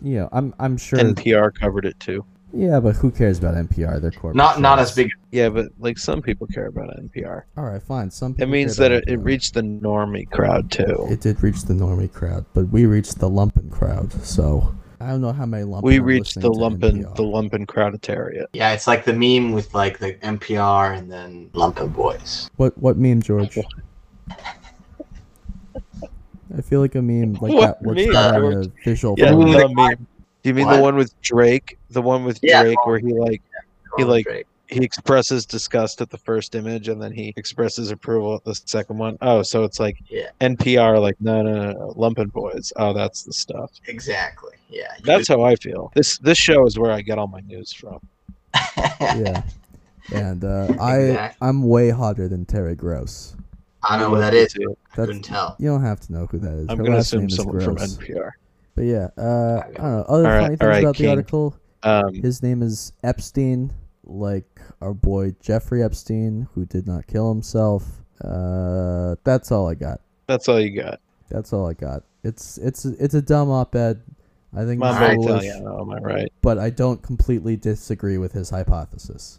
You know, I'm I'm sure. NPR covered it too. yeah, but who cares about NPR? They're corporate. not not as big. Yeah, but like some people care about NPR. All right, fine. Some It means that it, it reached the normie crowd too. It did reach the normie crowd, but we reached the lumpen crowd. So I don't know how many lumpen. we reached the lumpen NPR. the lumpen crowditariat. Yeah, it's like the meme with like the NPR and then Lumpen Boys. What what meme, George? I feel like a meme like What that works meme, better on uh, a visual. Yeah, format. the meme. Do you mean What? the one with Drake? The one with Yeah. Drake where he like he like Drake. He expresses disgust at the first image and then he expresses approval at the second one. Oh, so it's like Yeah. NPR, like no, no, no, no, Lumpen Boys. Oh, that's the stuff. Exactly. Yeah. you That's how I feel. This this show is where I get all my news from. Yeah. And uh, I Exactly. I'm way hotter than Terry Gross. I don't know what that is. Too. That's Couldn't tell. you don't have to know who that is. I'm Her gonna last assume name someone from NPR. But yeah, uh, I don't know. Other All right, funny all things right, about the article. Um, His name is Epstein, like our boy Jeffrey Epstein, who did not kill himself. Uh, that's all I got. that's all you got. That's all I got. It's it's it's a dumb op-ed. I think Mambo it's foolish, Italiano, am I right? but I don't completely disagree with his hypothesis.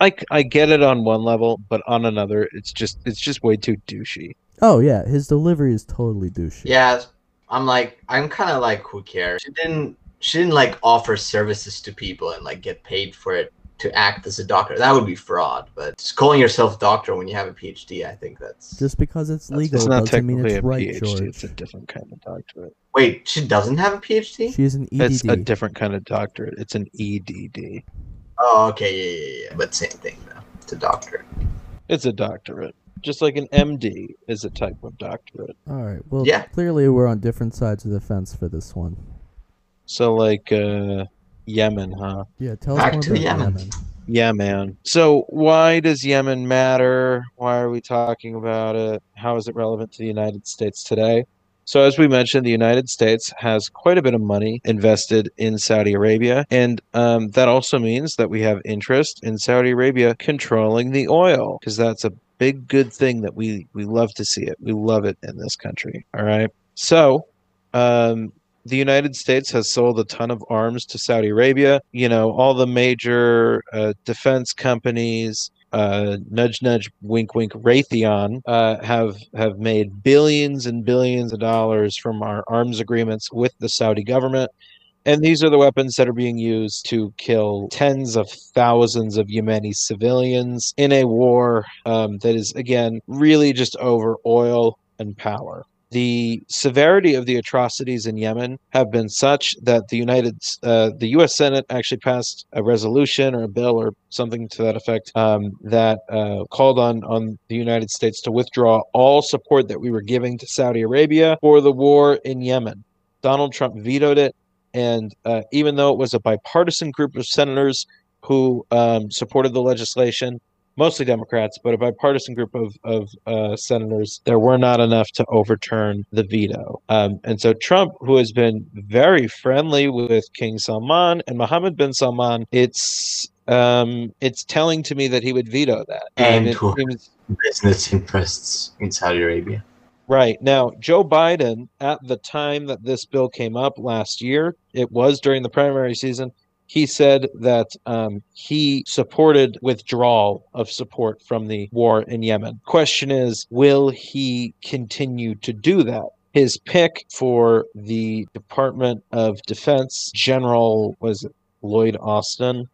I, I get it on one level, but on another, it's just it's just way too douchey. Oh yeah, his delivery is totally douchey. Yeah, I'm like, I'm kind of like, who cares? She didn't, she didn't like offer services to people and like get paid for it to act as a doctor. That would be fraud. But just calling yourself doctor when you have a PhD, I think that's. Just because it's That's- legal It's not doesn't mean technically it's a right, PhD. George. It's a different kind of doctorate. Wait, she doesn't have a PhD? She's an EDD. It's a different kind of doctorate. It's an EDD. Oh, okay, yeah, yeah, yeah. But same thing though. It's a doctorate. It's a doctorate. Just like an MD is a type of doctorate. All right. Well, Yeah. clearly we're on different sides of the fence for this one. So like uh Yemen, huh? Yeah, tell Back us more to about Yemen. Yemen. Yeah, man. So why does Yemen matter? Why are we talking about it? How is it relevant to the United States today? So as we mentioned, the United States has quite a bit of money invested in Saudi Arabia, and um, that also means that we have interest in Saudi Arabia controlling the oil, because that's a big good thing that we we love to see it. We love it in this country. All right. So um, the United States has sold a ton of arms to Saudi Arabia. You know, all the major uh, defense companies, uh, nudge, nudge, wink, wink, Raytheon, uh, have have made billions and billions of dollars from our arms agreements with the Saudi government. And these are the weapons that are being used to kill tens of thousands of Yemeni civilians in a war um, that is, again, really just over oil and power. The severity of the atrocities in Yemen have been such that the United, uh, the U.S. Senate actually passed a resolution or a bill or something to that effect um, that uh, called on on the United States to withdraw all support that we were giving to Saudi Arabia for the war in Yemen. Donald Trump vetoed it, and uh, even though it was a bipartisan group of senators who um, supported the legislation, mostly Democrats, but a bipartisan group of, of uh, senators, there were not enough to overturn the veto. Um, and so Trump, who has been very friendly with King Salman and Mohammed bin Salman, it's um, it's telling to me that he would veto that. And it seems Business interests in Saudi Arabia. Right. Now, Joe Biden, at the time that this bill came up last year, it was during the primary season, he said that um, he supported withdrawal of support from the war in Yemen. Question is, will he continue to do that? His pick for the Department of Defense, General, was Lloyd Austin?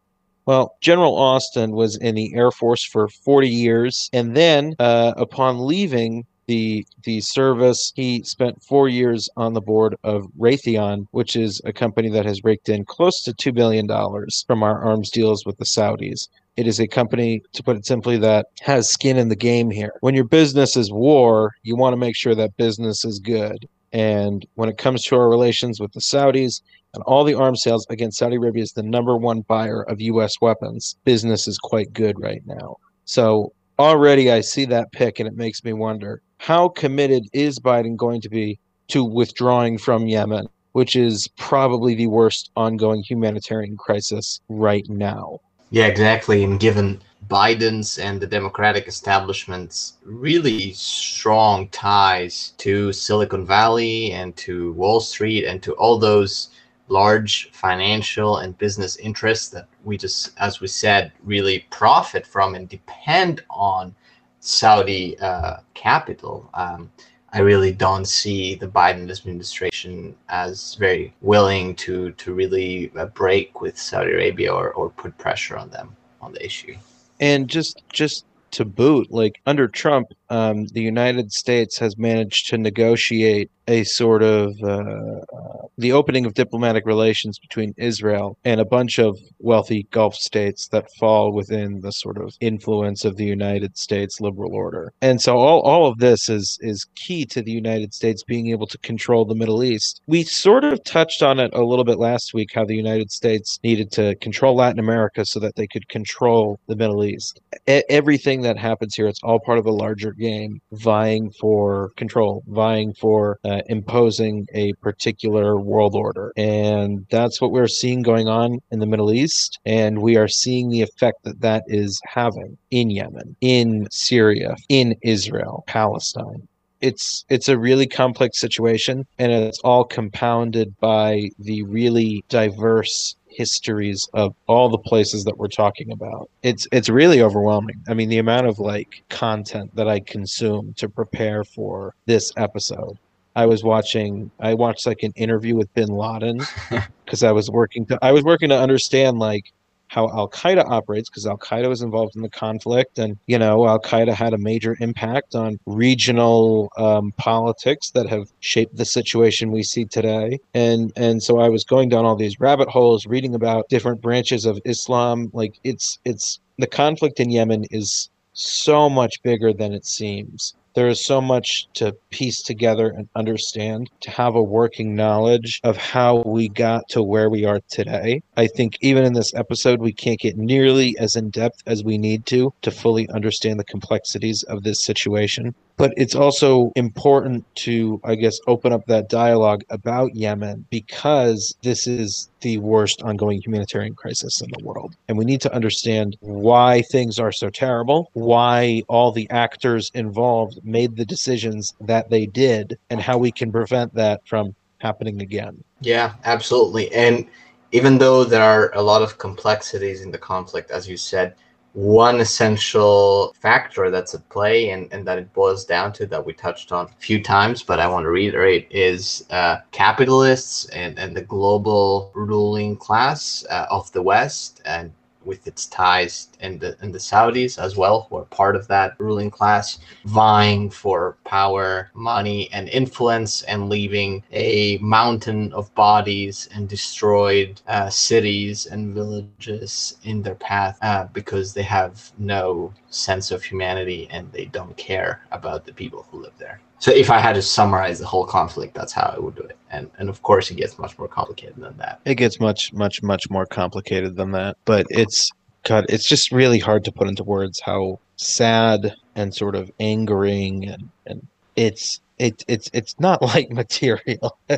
Well, General Austin was in the Air Force for 40 years, and then uh, upon leaving the the service, he spent four years on the board of Raytheon, which is a company that has raked in close to two billion dollars from our arms deals with the Saudis. It is a company, to put it simply, that has skin in the game here. When your business is war, you want to make sure that business is good. And when it comes to our relations with the Saudis, and all the arms sales against Saudi Arabia is the number one buyer of U.S. weapons. Business is quite good right now. So already I see that pick, and it makes me wonder how committed is Biden going to be to withdrawing from Yemen, which is probably the worst ongoing humanitarian crisis right now. Yeah, exactly. And given Biden's and the Democratic establishment's really strong ties to Silicon Valley and to Wall Street and to all those large financial and business interests that we just, as we said, really profit from and depend on Saudi uh, capital. Um, I really don't see the Biden administration as very willing to to really uh, break with Saudi Arabia or, or put pressure on them on the issue. And just just to boot, like under Trump, um, the United States has managed to negotiate a sort of uh, uh, the opening of diplomatic relations between Israel and a bunch of wealthy Gulf states that fall within the sort of influence of the United States liberal order. And so all, all of this is is key to the United States being able to control the Middle East. We sort of touched on it a little bit last week how the United States needed to control Latin America so that they could control the Middle East. E- everything that happens here, it's all part of a larger game vying for control, vying for uh, imposing a particular world order. And that's what we're seeing going on in the Middle East. And we are seeing the effect that that is having in Yemen, in Syria, in Israel, Palestine it's it's a really complex situation and it's all compounded by the really diverse histories of all the places that we're talking about. It's it's really overwhelming. I mean, the amount of like content that I consume to prepare for this episode. I was watching I watched like an interview with bin Laden because I was working to I was working to understand like how Al Qaeda operates because Al Qaeda was involved in the conflict, and you know Al Qaeda had a major impact on regional um, politics that have shaped the situation we see today. And and so I was going down all these rabbit holes, reading about different branches of Islam. Like it's it's the conflict in Yemen is so much bigger than it seems there is so much to piece together and understand to have a working knowledge of how we got to where we are today. I think even in this episode, we can't get nearly as in depth as we need to to fully understand the complexities of this situation. But it's also important to, I guess, open up that dialogue about Yemen because this is the worst ongoing humanitarian crisis in the world. And we need to understand why things are so terrible, why all the actors involved made the decisions that they did, and how we can prevent that from happening again. Yeah, absolutely. And even though there are a lot of complexities in the conflict, as you said, one essential factor that's at play and, and that it boils down to that we touched on a few times, but I want to reiterate is uh, capitalists and, and the global ruling class uh, of the West and with its ties in the in the Saudis as well, who are part of that ruling class, vying for power, money, and influence, and leaving a mountain of bodies and destroyed uh, cities and villages in their path uh, because they have no sense of humanity and they don't care about the people who live there. So if I had to summarize the whole conflict, that's how I would do it. And and of course it gets much more complicated than that. It gets much, much, much more complicated than that. But it's God, it's just really hard to put into words how sad and sort of angering and, and it's it, it's it's not like material.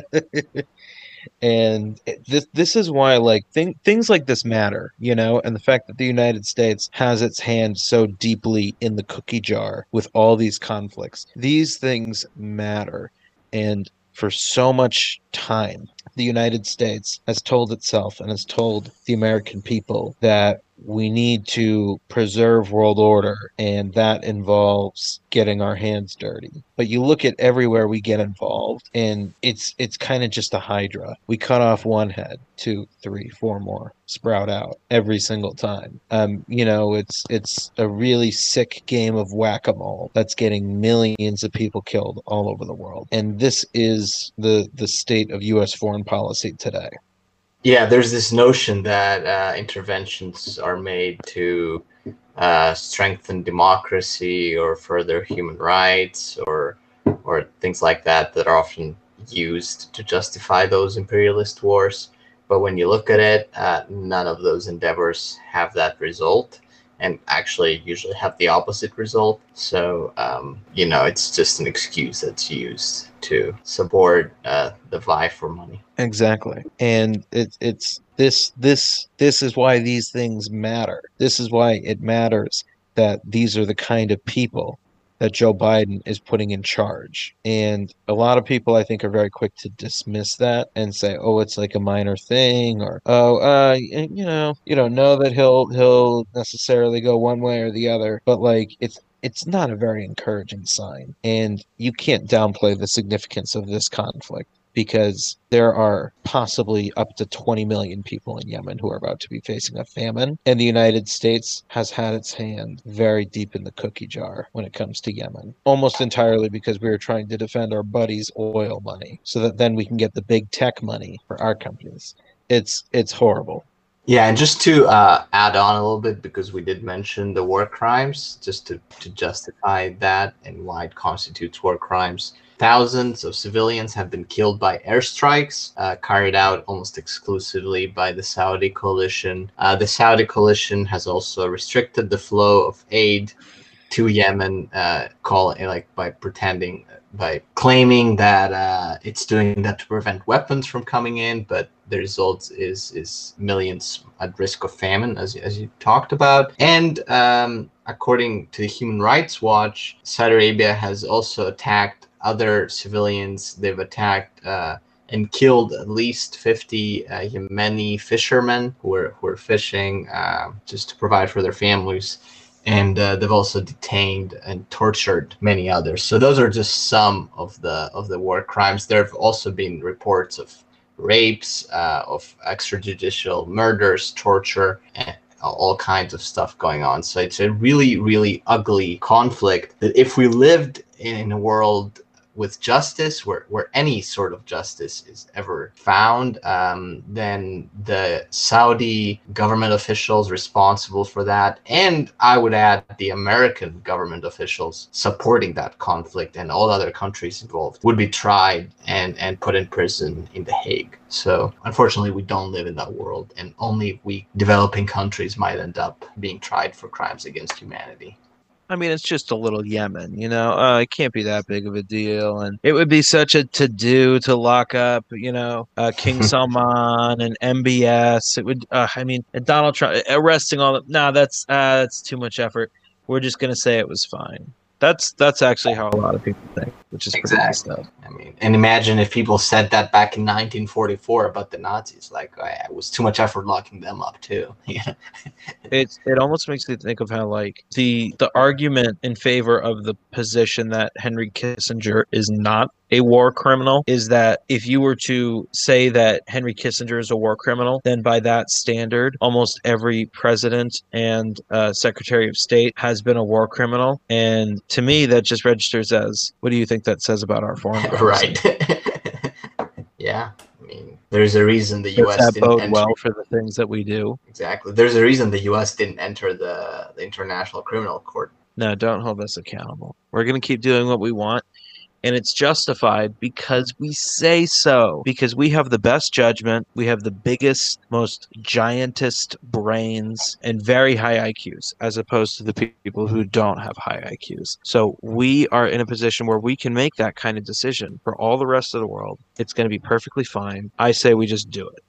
and this this is why like thing, things like this matter you know and the fact that the united states has its hand so deeply in the cookie jar with all these conflicts. These things matter. And for so much time the united states has told itself and has told the american people that we need to preserve world order and that involves getting our hands dirty. But you look at everywhere we get involved and it's it's kind of just a hydra. We cut off one head two three four more sprout out every single time. Um you know it's it's a really sick game of whack-a-mole that's getting millions of people killed all over the world. And this is the the state of us foreign policy today yeah, there's this notion that uh, interventions are made to uh, strengthen democracy or further human rights or or things like that that are often used to justify those imperialist wars. But when you look at it, uh, none of those endeavors have that result and actually usually have the opposite result. So, um, you know, it's just an excuse that's used to support uh, the vie for money. Exactly. And it's it's this this this is why these things matter. This is why it matters that these are the kind of people that Joe Biden is putting in charge. And a lot of people I think are very quick to dismiss that and say, "Oh, it's like a minor thing," or "Oh, uh, you know, you don't know that he'll he'll necessarily go one way or the other." But like, it's it's not a very encouraging sign, and you can't downplay the significance of this conflict. Because there are possibly up to 20 million people in Yemen who are about to be facing a famine. And the United States has had its hand very deep in the cookie jar when it comes to Yemen, almost entirely because we are trying to defend our buddies' oil money so that then we can get the big tech money for our companies. It's it's horrible. Yeah, and just to uh, add on a little bit, because we did mention the war crimes, just to, to justify that and why it constitutes war crimes. Thousands of civilians have been killed by airstrikes uh, carried out almost exclusively by the Saudi coalition. Uh, the Saudi coalition has also restricted the flow of aid to Yemen, uh, call like by pretending by claiming that uh, it's doing that to prevent weapons from coming in, but the result is is millions at risk of famine, as as you talked about. And um, according to the Human Rights Watch, Saudi Arabia has also attacked other civilians. They've attacked. Uh, and killed at least 50 uh, Yemeni fishermen who were, who fishing uh, just to provide for their families and uh, they've also detained and tortured many others. So those are just some of the of the war crimes. There have also been reports of rapes, uh, of extrajudicial murders, torture, and all kinds of stuff going on. So it's a really, really ugly conflict that if we lived in a world with justice, where, where any sort of justice is ever found, um, then the Saudi government officials responsible for that, and I would add the American government officials supporting that conflict and all other countries involved, would be tried and, and put in prison in The Hague. So unfortunately, we don't live in that world, and only we developing countries might end up being tried for crimes against humanity. I mean, it's just a little Yemen, you know. Uh, it can't be that big of a deal, and it would be such a to do to lock up, you know, uh, King Salman and MBS. It would. Uh, I mean, Donald Trump arresting all. The, nah, that's uh, that's too much effort. We're just gonna say it was fine. That's that's actually how a lot of people think, which is exactly. stuff. I mean, and imagine if people said that back in 1944 about the Nazis, like oh, it was too much effort locking them up too. Yeah, it it almost makes me think of how like the the argument in favor of the position that Henry Kissinger is not a war criminal is that if you were to say that Henry Kissinger is a war criminal, then by that standard, almost every president and uh, secretary of state has been a war criminal. And to me, that just registers as what do you think that says about our foreign policy? right. yeah. I mean, there's a reason the U.S. That bode enter... well for the things that we do. Exactly. There's a reason the U.S. didn't enter the, the International Criminal Court. No, don't hold us accountable. We're going to keep doing what we want and it's justified because we say so because we have the best judgment we have the biggest most giantest brains and very high iqs as opposed to the people who don't have high iqs so we are in a position where we can make that kind of decision for all the rest of the world. It's going to be perfectly fine. I say we just do it.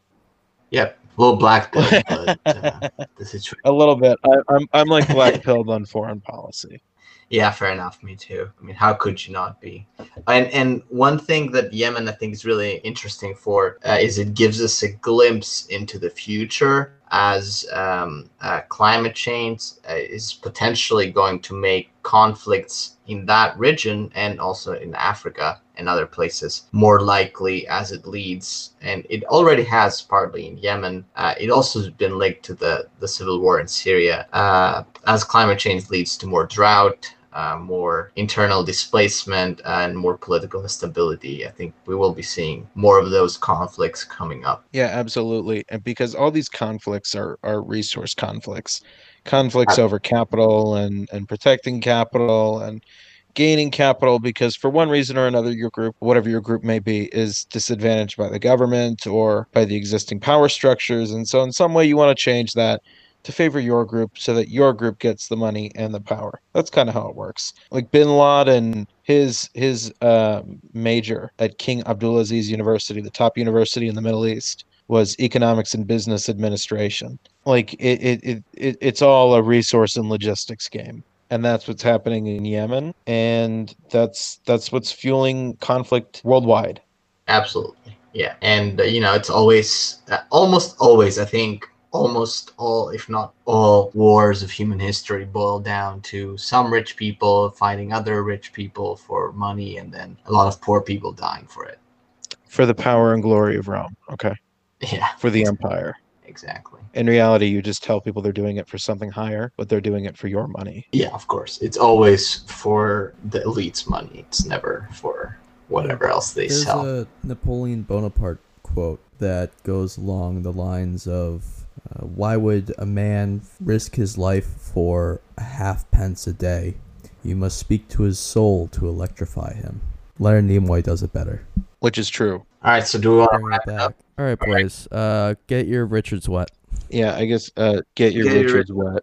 Yep, a little black pill, but uh, a little bit. I, I'm I'm like black pilled on foreign policy. Yeah, fair enough. Me too. I mean, how could you not be? And and one thing that Yemen I think is really interesting for uh, is it gives us a glimpse into the future as um, uh, climate change uh, is potentially going to make conflicts in that region and also in Africa and other places more likely as it leads and it already has partly in yemen uh, it also has been linked to the, the civil war in syria uh, as climate change leads to more drought uh, more internal displacement and more political instability. I think we will be seeing more of those conflicts coming up. Yeah, absolutely. And because all these conflicts are, are resource conflicts, conflicts over capital and, and protecting capital and gaining capital because for one reason or another your group whatever your group may be is disadvantaged by the government or by the existing power structures and so in some way you want to change that to favor your group so that your group gets the money and the power. That's kind of how it works. Like Bin Laden, his his uh, major at King Abdulaziz University, the top university in the Middle East, was economics and business administration. Like it, it, it, it it's all a resource and logistics game and that's what's happening in Yemen, and that's that's what's fueling conflict worldwide. Absolutely, yeah, and uh, you know it's always, uh, almost always, I think almost all, if not all, wars of human history boil down to some rich people fighting other rich people for money and then a lot of poor people dying for it. For the power and glory of Rome. Okay. Yeah, For the empire. exactly. In reality, you just tell people they're doing it for something higher, but they're doing it for your money. Yeah, of course. It's always for the elite's money. It's never for whatever else they There's sell. a Napoleon Bonaparte quote that goes along the lines of uh, Why would a man risk his life for a half pence a day? You must speak to his soul to electrify him. Leonard Nimoy does it better. Which is true. All right, so do we want to wrap it back. up? All right, boys. Uh, get your Richards wet. Yeah, I guess uh get your Get your- Richards wet.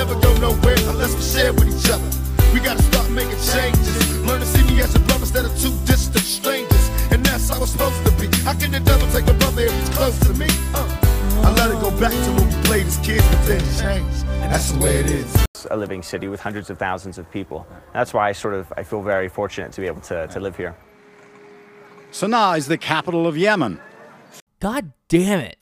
never go nowhere unless we share with each other. We gotta start making changes. Learn to see me as a brother instead of two distant strangers. And that's how it's supposed to be. How can the devil take a brother if he's close to me? Uh, I let it go back to when we played as kids, but then changed. That's the way it is. a living city with hundreds of thousands of people. That's why I sort of I feel very fortunate to be able to, to live here. Sana'a is the capital of Yemen. God damn it.